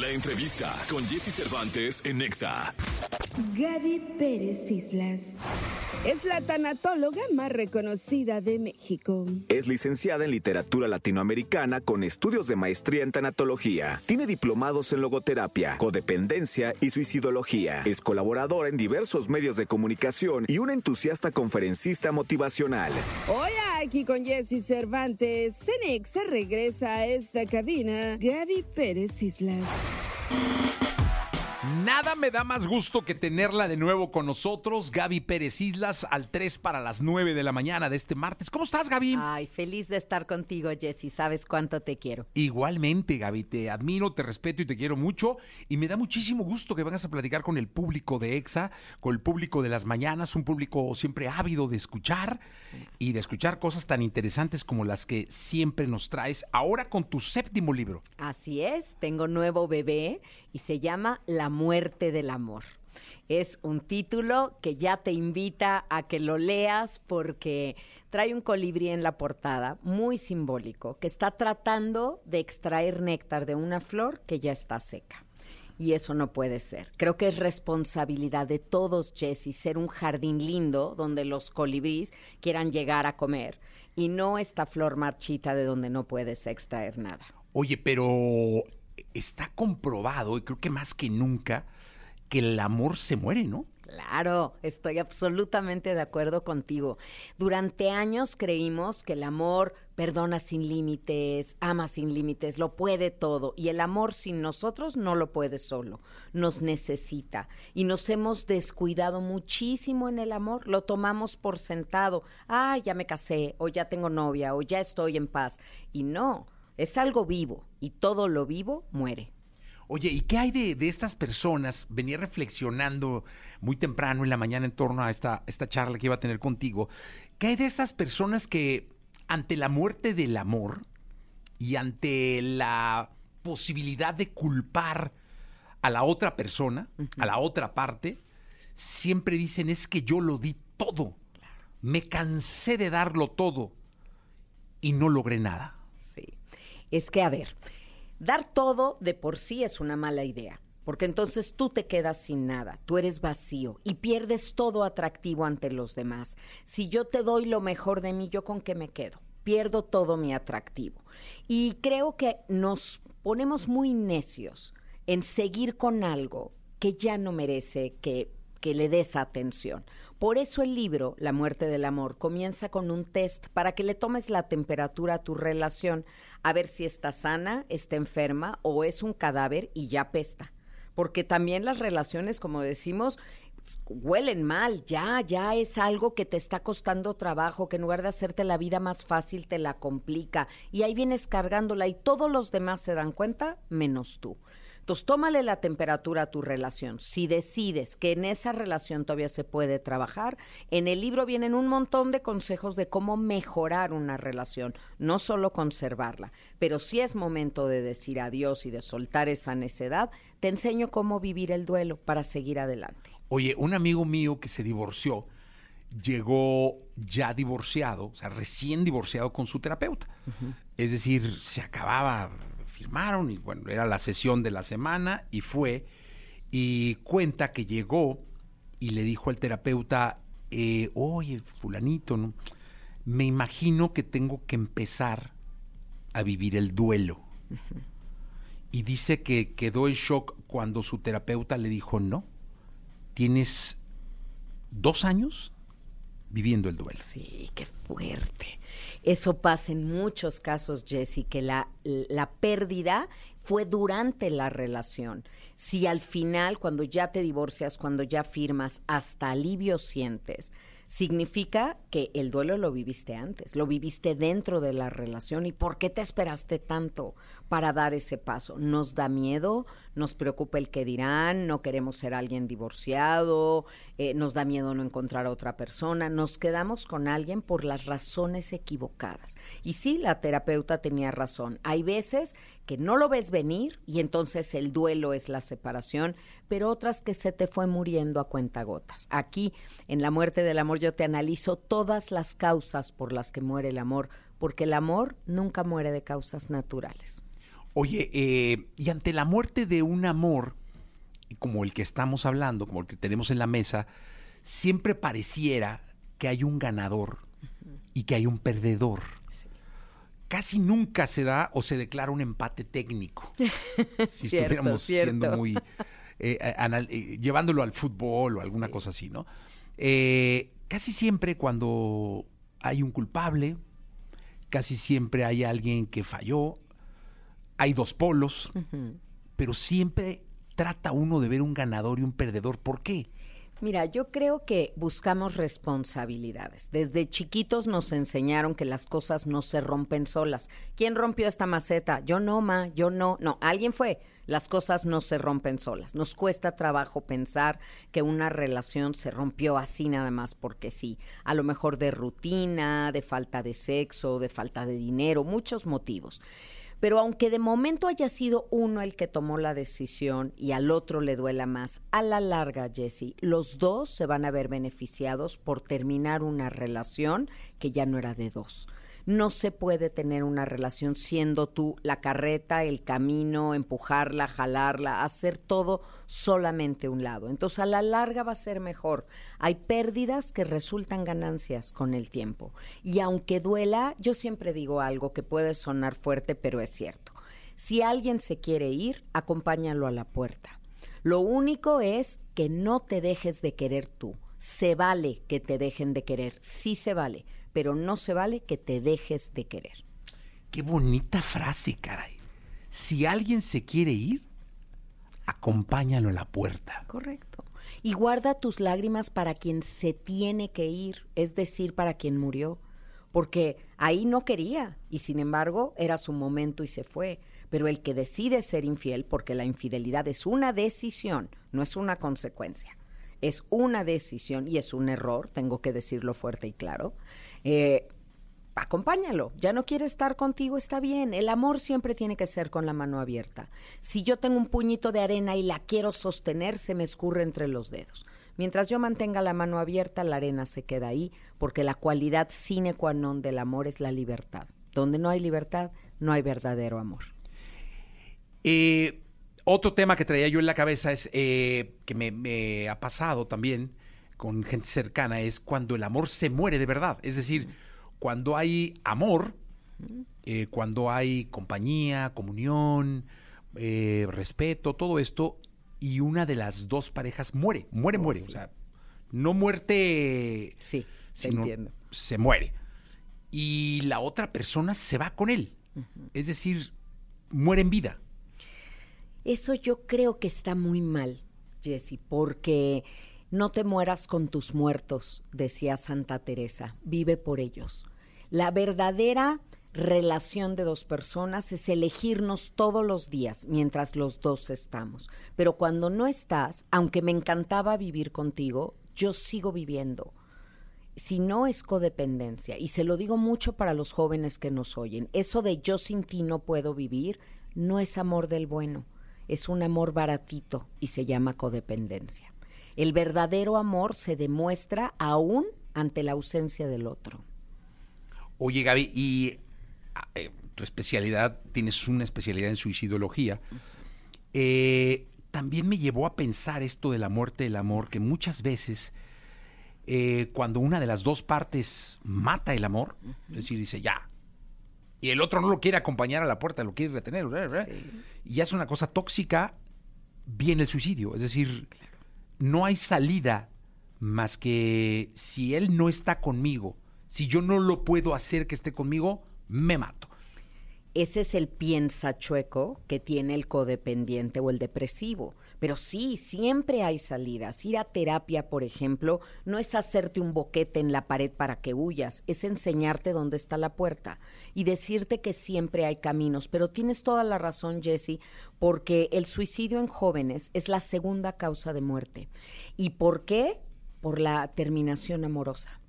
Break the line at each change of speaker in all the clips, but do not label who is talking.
La entrevista con Jesse Cervantes en Nexa.
Gaby Pérez Islas. Es la tanatóloga más reconocida de México.
Es licenciada en literatura latinoamericana con estudios de maestría en tanatología. Tiene diplomados en logoterapia, codependencia y suicidología. Es colaboradora en diversos medios de comunicación y una entusiasta conferencista motivacional.
Hoy aquí con Jesse Cervantes, Cenexa regresa a esta cabina. Gaby Pérez Islas.
Nada me da más gusto que tenerla de nuevo con nosotros, Gaby Pérez Islas, al 3 para las 9 de la mañana de este martes. ¿Cómo estás, Gaby?
Ay, feliz de estar contigo, Jessy. Sabes cuánto te quiero.
Igualmente, Gaby, te admiro, te respeto y te quiero mucho. Y me da muchísimo gusto que vengas a platicar con el público de EXA, con el público de las mañanas, un público siempre ávido de escuchar y de escuchar cosas tan interesantes como las que siempre nos traes. Ahora con tu séptimo libro.
Así es, tengo nuevo bebé y se llama La muerte del amor. Es un título que ya te invita a que lo leas porque trae un colibrí en la portada, muy simbólico, que está tratando de extraer néctar de una flor que ya está seca. Y eso no puede ser. Creo que es responsabilidad de todos, Jesse, ser un jardín lindo donde los colibríes quieran llegar a comer y no esta flor marchita de donde no puedes extraer nada.
Oye, pero está comprobado, y creo que más que nunca, que el amor se muere, ¿no?
Claro, estoy absolutamente de acuerdo contigo. Durante años creímos que el amor perdona sin límites, ama sin límites, lo puede todo. Y el amor sin nosotros no lo puede solo, nos necesita. Y nos hemos descuidado muchísimo en el amor, lo tomamos por sentado. Ah, ya me casé, o ya tengo novia, o ya estoy en paz. Y no, es algo vivo, y todo lo vivo muere.
Oye, ¿y qué hay de, estas personas? Venía reflexionando muy temprano en la mañana en torno a esta, esta charla que iba a tener contigo. ¿Qué hay de esas personas que ante la muerte del amor y ante la posibilidad de culpar a la otra persona, a la otra parte, siempre dicen es que yo lo di todo. Me cansé de darlo todo y no logré nada.
Sí. Es que, a ver, Dar todo de por sí es una mala idea, porque entonces tú te quedas sin nada, tú eres vacío y pierdes todo atractivo ante los demás. Si yo te doy lo mejor de mí, ¿yo con qué me quedo? Pierdo todo mi atractivo. Y creo que nos ponemos muy necios en seguir con algo que ya no merece que, le des atención. Por eso el libro, La muerte del amor, comienza con un test para que le tomes la temperatura a tu relación, a ver si está sana, está enferma o es un cadáver y ya pesta. Porque también las relaciones, como decimos, huelen mal, ya, ya es algo que te está costando trabajo, que en lugar de hacerte la vida más fácil te la complica y ahí vienes cargándola y todos los demás se dan cuenta menos tú. Entonces, tómale la temperatura a tu relación. Si decides que en esa relación todavía se puede trabajar, en el libro vienen un montón de consejos de cómo mejorar una relación, no solo conservarla. Pero si es momento de decir adiós y de soltar esa necedad, te enseño cómo vivir el duelo para seguir adelante.
Oye, un amigo mío que se divorció, llegó ya divorciado, o sea, recién divorciado con su terapeuta. Es decir, se acababa firmaron y bueno, era la sesión de la semana y fue y cuenta que llegó y le dijo al terapeuta, eh, oye, fulanito, ¿no? me imagino que tengo que empezar a vivir el duelo. Y dice que quedó en shock cuando su terapeuta le dijo, no, tienes dos años viviendo el duelo.
Sí, qué fuerte. Eso pasa en muchos casos, Jesse, que la, la pérdida fue durante la relación. Si al final, cuando ya te divorcias, cuando ya firmas, hasta alivio sientes, significa que el duelo lo viviste antes, lo viviste dentro de la relación. ¿Y por qué te esperaste tanto para dar ese paso? Nos da miedo, nos preocupa el que dirán, no queremos ser alguien divorciado, eh, nos da miedo no encontrar a otra persona, nos quedamos con alguien por las razones equivocadas. Y sí, la terapeuta tenía razón. Hay veces que no lo ves venir y entonces el duelo es la separación, pero otras que se te fue muriendo a cuentagotas. Aquí, en La muerte del amor, yo te analizo todas las causas por las que muere el amor, porque el amor nunca muere de causas naturales.
Oye, eh, y ante la muerte de un amor, como el que estamos hablando, como el que tenemos en la mesa, siempre pareciera que hay un ganador y que hay un perdedor. Casi nunca se da o se declara un empate técnico. si
Cierto,
estuviéramos siendo muy... eh, anal- eh, llevándolo al fútbol o alguna cosa así, ¿no? Eh, casi siempre cuando hay un culpable, casi siempre hay alguien que falló, hay dos polos, pero siempre trata uno de ver un ganador y un perdedor. ¿Por qué?
Mira, yo creo que buscamos responsabilidades. Desde chiquitos nos enseñaron que las cosas no se rompen solas. ¿Quién rompió esta maceta? Yo no, ma, yo no. No, alguien fue. Las cosas no se rompen solas. Nos cuesta trabajo pensar que una relación se rompió así nada más porque sí. A lo mejor de rutina, de falta de sexo, de falta de dinero, muchos motivos. Pero aunque de momento haya sido uno el que tomó la decisión y al otro le duela más, a la larga, Jesse, los dos se van a ver beneficiados por terminar una relación que ya no era de dos. No se puede tener una relación siendo tú la carreta, el camino, empujarla, jalarla, hacer todo solamente un lado. Entonces a la larga va a ser mejor. Hay pérdidas que resultan ganancias con el tiempo. Y aunque duela, yo siempre digo algo que puede sonar fuerte, pero es cierto. Si alguien se quiere ir, acompáñalo a la puerta. Lo único es que no te dejes de querer tú. Se vale que te dejen de querer, sí se vale, pero no se vale que te dejes de querer.
Qué bonita frase, caray. Si alguien se quiere ir, acompáñalo a la puerta.
Correcto. Y guarda tus lágrimas para quien se tiene que ir, es decir, para quien murió, porque ahí no quería y sin embargo era su momento y se fue. Pero el que decide ser infiel, porque la infidelidad es una decisión, no es una consecuencia, es una decisión y es un error, tengo que decirlo fuerte y claro, eh, acompáñalo. Ya no quiere estar contigo, está bien. El amor siempre tiene que ser con la mano abierta. Si yo tengo un puñito de arena y la quiero sostener, se me escurre entre los dedos. Mientras yo mantenga la mano abierta, la arena se queda ahí, porque la cualidad sine qua non del amor es la libertad. Donde no hay libertad, no hay verdadero amor.
Eh, otro tema que traía yo en la cabeza es eh, que me, me ha pasado también con gente cercana es cuando el amor se muere de verdad. Es decir, cuando hay amor, eh, cuando hay compañía, comunión, eh, respeto, todo esto, y una de las dos parejas muere, muere,
Oh,
muere.
sí.
O sea, no muerte,
Sí,
sino
entiendo.
se muere. Y la otra persona se va con él. Es decir, muere en vida.
Eso yo creo que está muy mal, Jesse, porque no te mueras con tus muertos, decía Santa Teresa, vive por ellos. La verdadera relación de dos personas es elegirnos todos los días mientras los dos estamos. Pero cuando no estás, aunque me encantaba vivir contigo, yo sigo viviendo. Si no es codependencia, y se lo digo mucho para los jóvenes que nos oyen, eso de yo sin ti no puedo vivir, no es amor del bueno, es un amor baratito y se llama codependencia. El verdadero amor se demuestra aún ante la ausencia del otro.
Oye, Gaby, y ah, eh, tu especialidad, tienes una especialidad en suicidología. Eh, también me llevó a pensar esto de la muerte del amor, que muchas veces eh, cuando una de las dos partes mata el amor, es decir, dice ya, y el otro no lo quiere acompañar a la puerta, lo quiere retener, y ya es una cosa tóxica, viene el suicidio. Es decir, no hay salida más que si él no está conmigo, si yo no lo puedo hacer que esté conmigo, me mato.
Ese es el piensa chueco que tiene el codependiente o el depresivo. Pero sí, siempre hay salidas. Ir a terapia, por ejemplo, no es hacerte un boquete en la pared para que huyas, es enseñarte dónde está la puerta y decirte que siempre hay caminos. Pero tienes toda la razón, Jesse, porque el suicidio en jóvenes es la segunda causa de muerte. ¿Y por qué? Por la terminación amorosa.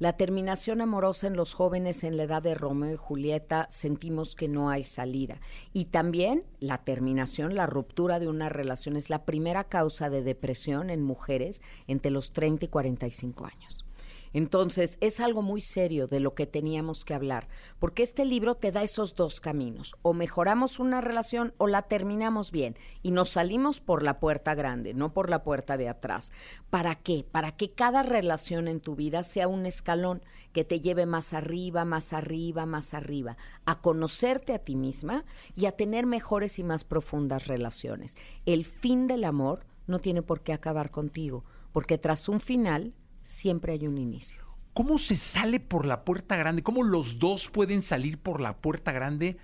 La terminación amorosa en los jóvenes en la edad de Romeo y Julieta sentimos que no hay salida. Y también la terminación, la ruptura de una relación es la primera causa de depresión en mujeres entre los 30 y 45 años. Entonces, es algo muy serio de lo que teníamos que hablar, porque este libro te da esos dos caminos, o mejoramos una relación o la terminamos bien y nos salimos por la puerta grande, no por la puerta de atrás. ¿Para qué? Para que cada relación en tu vida sea un escalón que te lleve más arriba, más arriba, más arriba, a conocerte a ti misma y a tener mejores y más profundas relaciones. El fin del amor no tiene por qué acabar contigo, porque tras un final siempre hay un inicio.
¿Cómo se sale por la puerta grande? ¿Cómo los dos pueden salir por la puerta grande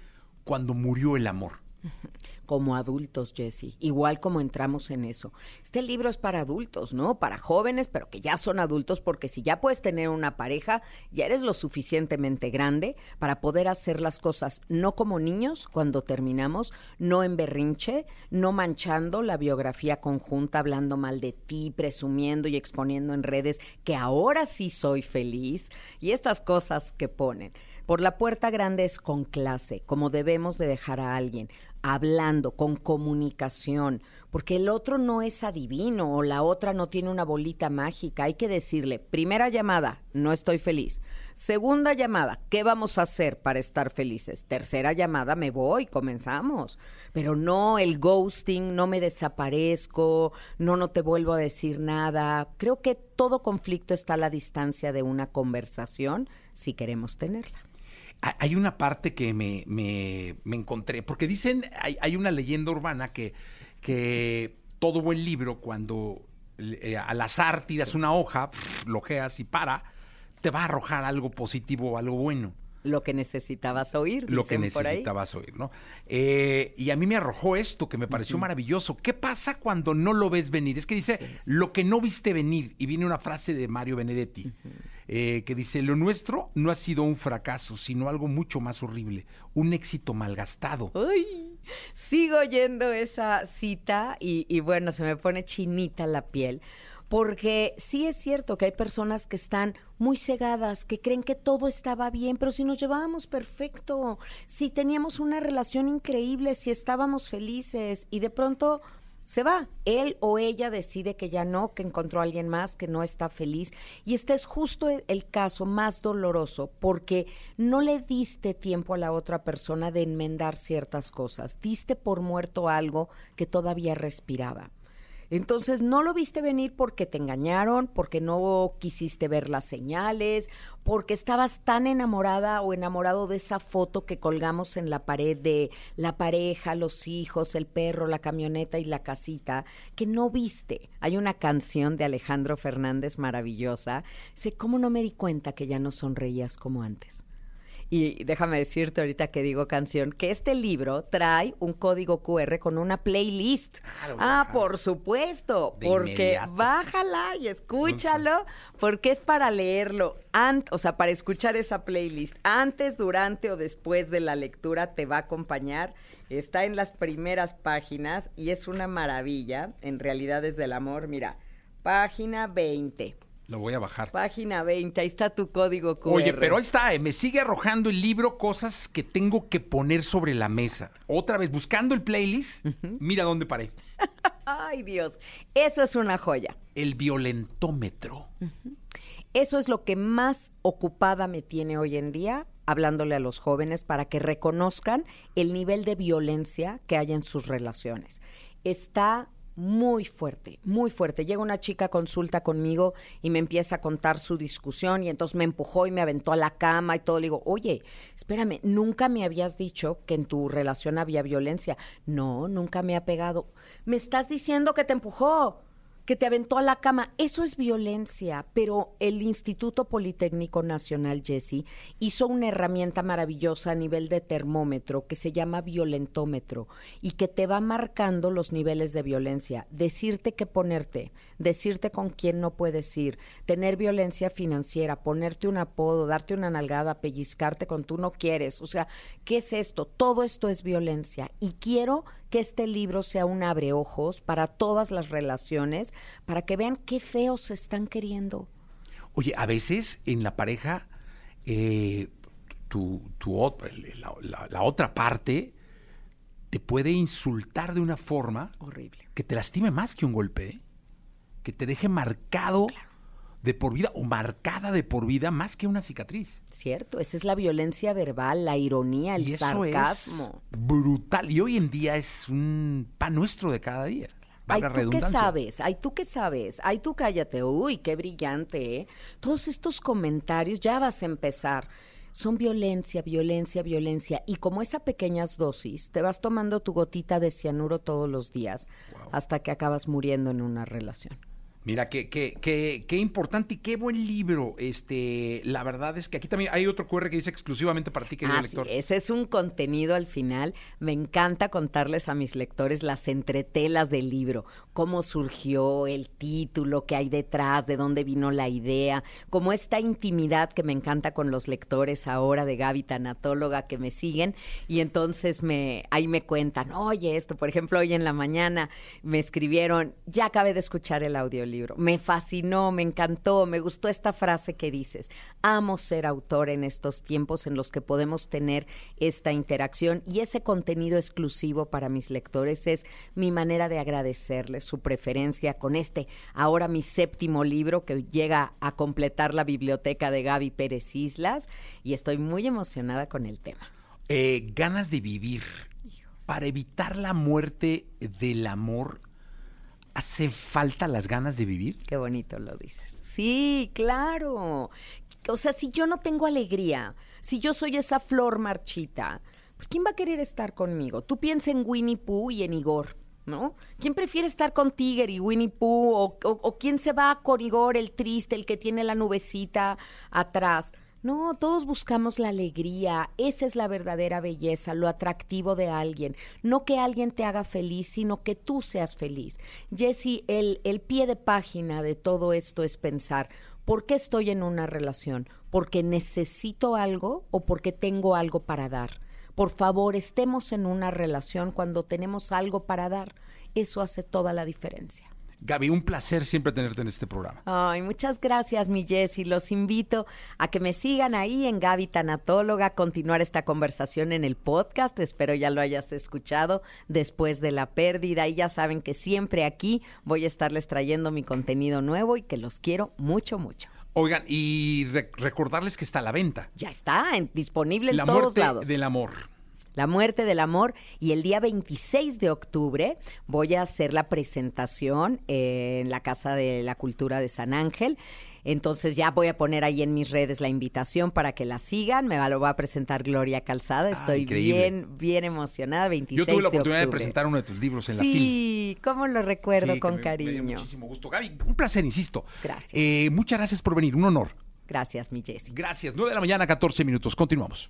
cuando murió el amor?
como adultos, Jesse, igual como entramos en eso. Este libro es para adultos, ¿no? Para jóvenes, pero que ya son adultos, porque si ya puedes tener una pareja, ya eres lo suficientemente grande para poder hacer las cosas no como niños cuando terminamos, no en berrinche, no manchando la biografía conjunta, hablando mal de ti, presumiendo y exponiendo en redes que ahora sí soy feliz y estas cosas que ponen. Por la puerta grande es con clase, como debemos de dejar a alguien hablando, con comunicación, porque el otro no es adivino o la otra no tiene una bolita mágica. Hay que decirle, primera llamada, no estoy feliz. Segunda llamada, ¿qué vamos a hacer para estar felices? Tercera llamada, me voy, comenzamos. Pero no el ghosting, no me desaparezco, no, no te vuelvo a decir nada. Creo que todo conflicto está a la distancia de una conversación si queremos tenerla.
Hay una parte que me, encontré, porque dicen, hay, una leyenda urbana que, que todo buen libro, cuando eh, al azar tiras una hoja, lojeas y para, te va a arrojar algo positivo o algo bueno.
Lo que necesitabas oír.
Lo que necesitabas oír, ¿no? Eh, y a mí me arrojó esto que me pareció maravilloso. ¿Qué pasa cuando no lo ves venir? Es que dice, lo que no viste venir. Y viene una frase de Mario Benedetti. Eh, que dice, lo nuestro no ha sido un fracaso, sino algo mucho más horrible, un éxito malgastado.
Ay, sigo oyendo esa cita y, y bueno, se me pone chinita la piel, porque sí es cierto que hay personas que están muy cegadas, que creen que todo estaba bien, pero si nos llevábamos perfecto, si teníamos una relación increíble, si estábamos felices y de pronto se va. Él o ella decide que ya no, que encontró a alguien más, que no está feliz. Y este es justo el caso más doloroso porque no le diste tiempo a la otra persona de enmendar ciertas cosas. Diste por muerto algo que todavía respiraba. Entonces no lo viste venir porque te engañaron, porque no quisiste ver las señales, porque estabas tan enamorada o enamorado de esa foto que colgamos en la pared de la pareja, los hijos, el perro, la camioneta y la casita, que no viste. Hay una canción de Alejandro Fernández maravillosa. Sé cómo no me di cuenta que ya no sonreías como antes. Y déjame decirte ahorita que digo canción, que este libro trae un código QR con una playlist. ah, por supuesto, porque bájala y escúchalo, porque es para leerlo, o sea, para escuchar esa playlist. Antes, durante o después de la lectura te va a acompañar. Está en las primeras páginas y es una maravilla, en realidad es del amor. Mira, página 20
lo voy a bajar.
Página 20, ahí está tu código QR.
Oye, pero ahí está, eh, me sigue arrojando el libro cosas que tengo que poner sobre la mesa. Otra vez, buscando el playlist, mira dónde paré.
Ay, Dios, eso es una joya.
El violentómetro.
Eso es lo que más ocupada me tiene hoy en día, hablándole a los jóvenes para que reconozcan el nivel de violencia que hay en sus relaciones. Está muy fuerte, muy fuerte. Llega una chica, consulta conmigo y me empieza a contar su discusión y entonces me empujó y me aventó a la cama y todo. Le digo, oye, espérame, nunca me habías dicho que en tu relación había violencia. No, nunca me ha pegado. Me estás diciendo que te empujó que te aventó a la cama. Eso es violencia, pero el Instituto Politécnico Nacional, Jesse, hizo una herramienta maravillosa a nivel de termómetro que se llama violentómetro y que te va marcando los niveles de violencia. Decirte qué ponerte, decirte con quién no puedes ir, tener violencia financiera, ponerte un apodo, darte una nalgada, pellizcarte con tú no quieres. O sea, ¿qué es esto? Todo esto es violencia y quiero que este libro sea un abreojos para todas las relaciones, para que vean qué feos se están queriendo.
Oye, a veces en la pareja, eh, tu, la, otra parte te puede insultar de una forma
horrible
que te lastime más que un golpe, ¿eh? que te deje marcado de por vida o marcada de por vida más que una cicatriz.
Cierto, esa es la violencia verbal, la ironía, el
y eso
sarcasmo.
es brutal. Y hoy en día es un pan nuestro de cada día.
Ay, tú qué sabes, ay, tú qué sabes, ay, tú cállate, uy, qué brillante, ¿eh? Todos estos comentarios, ya vas a empezar, son violencia, violencia, violencia. Y como esa pequeñas dosis, te vas tomando tu gotita de cianuro todos los días hasta que acabas muriendo en una relación.
Mira, qué, qué, qué, qué importante y qué buen libro. Este, la verdad es que aquí también hay otro QR que dice exclusivamente para ti, querido
Así
lector.
es, ese es un contenido al final. Me encanta contarles a mis lectores las entretelas del libro, cómo surgió el título, qué hay detrás, de dónde vino la idea, como esta intimidad que me encanta con los lectores ahora de Gaby Tanatóloga que me siguen y entonces me ahí me cuentan, oye, esto, por ejemplo, hoy en la mañana me escribieron, ya acabé de escuchar el audiolibro, me fascinó, me encantó, me gustó esta frase que dices, amo ser autor en estos tiempos en los que podemos tener esta interacción y ese contenido exclusivo para mis lectores es mi manera de agradecerles su preferencia con este, ahora mi séptimo libro que llega a completar la biblioteca de Gaby Pérez Islas y estoy muy emocionada con el tema.
Eh, ganas de vivir. Para evitar la muerte del amor, ¿hace falta las ganas de vivir?
Qué bonito lo dices. Sí, claro. O sea, si yo no tengo alegría, si yo soy esa flor marchita, pues ¿quién va a querer estar conmigo? Tú piensa en Winnie Pooh y en Igor, ¿no? ¿Quién prefiere estar con Tiger y Winnie Pooh? O, o- o quién se va con Igor, el triste, el que tiene la nubecita atrás? No, todos buscamos la alegría, esa es la verdadera belleza, lo atractivo de alguien. No que alguien te haga feliz, sino que tú seas feliz. Jesse, el, el pie de página de todo esto es pensar, ¿por qué estoy en una relación? ¿Porque necesito algo o porque tengo algo para dar? Por favor, estemos en una relación cuando tenemos algo para dar. Eso hace toda la diferencia.
Gaby, un placer siempre tenerte en este programa.
Ay, muchas gracias, mi Jessy. Los invito a que me sigan ahí en Gaby Tanatóloga, continuar esta conversación en el podcast. Espero ya lo hayas escuchado después de la pérdida. Y ya saben que siempre aquí voy a estarles trayendo mi contenido nuevo y que los quiero mucho, mucho.
Oigan, y re- recordarles que está a la venta.
Ya está en- disponible en
la
todos
muerte
lados.
del amor.
La muerte del amor. Y el día 26 de octubre voy a hacer la presentación en la Casa de la Cultura de San Ángel. Entonces ya voy a poner ahí en mis redes la invitación para que la sigan. Me va- lo va a presentar Gloria Calzada. Estoy
increíble.
bien, bien emocionada. 26
Yo tuve la
de
oportunidad de presentar uno de tus libros en la FIL.
Sí, cómo lo recuerdo
Sí,
con
Me dio
cariño.
muchísimo gusto. Gaby, un placer, insisto.
Gracias.
Eh, muchas gracias por venir, un honor.
Gracias, mi Jessie.
Gracias. 9 de la mañana, 14 minutos. Continuamos.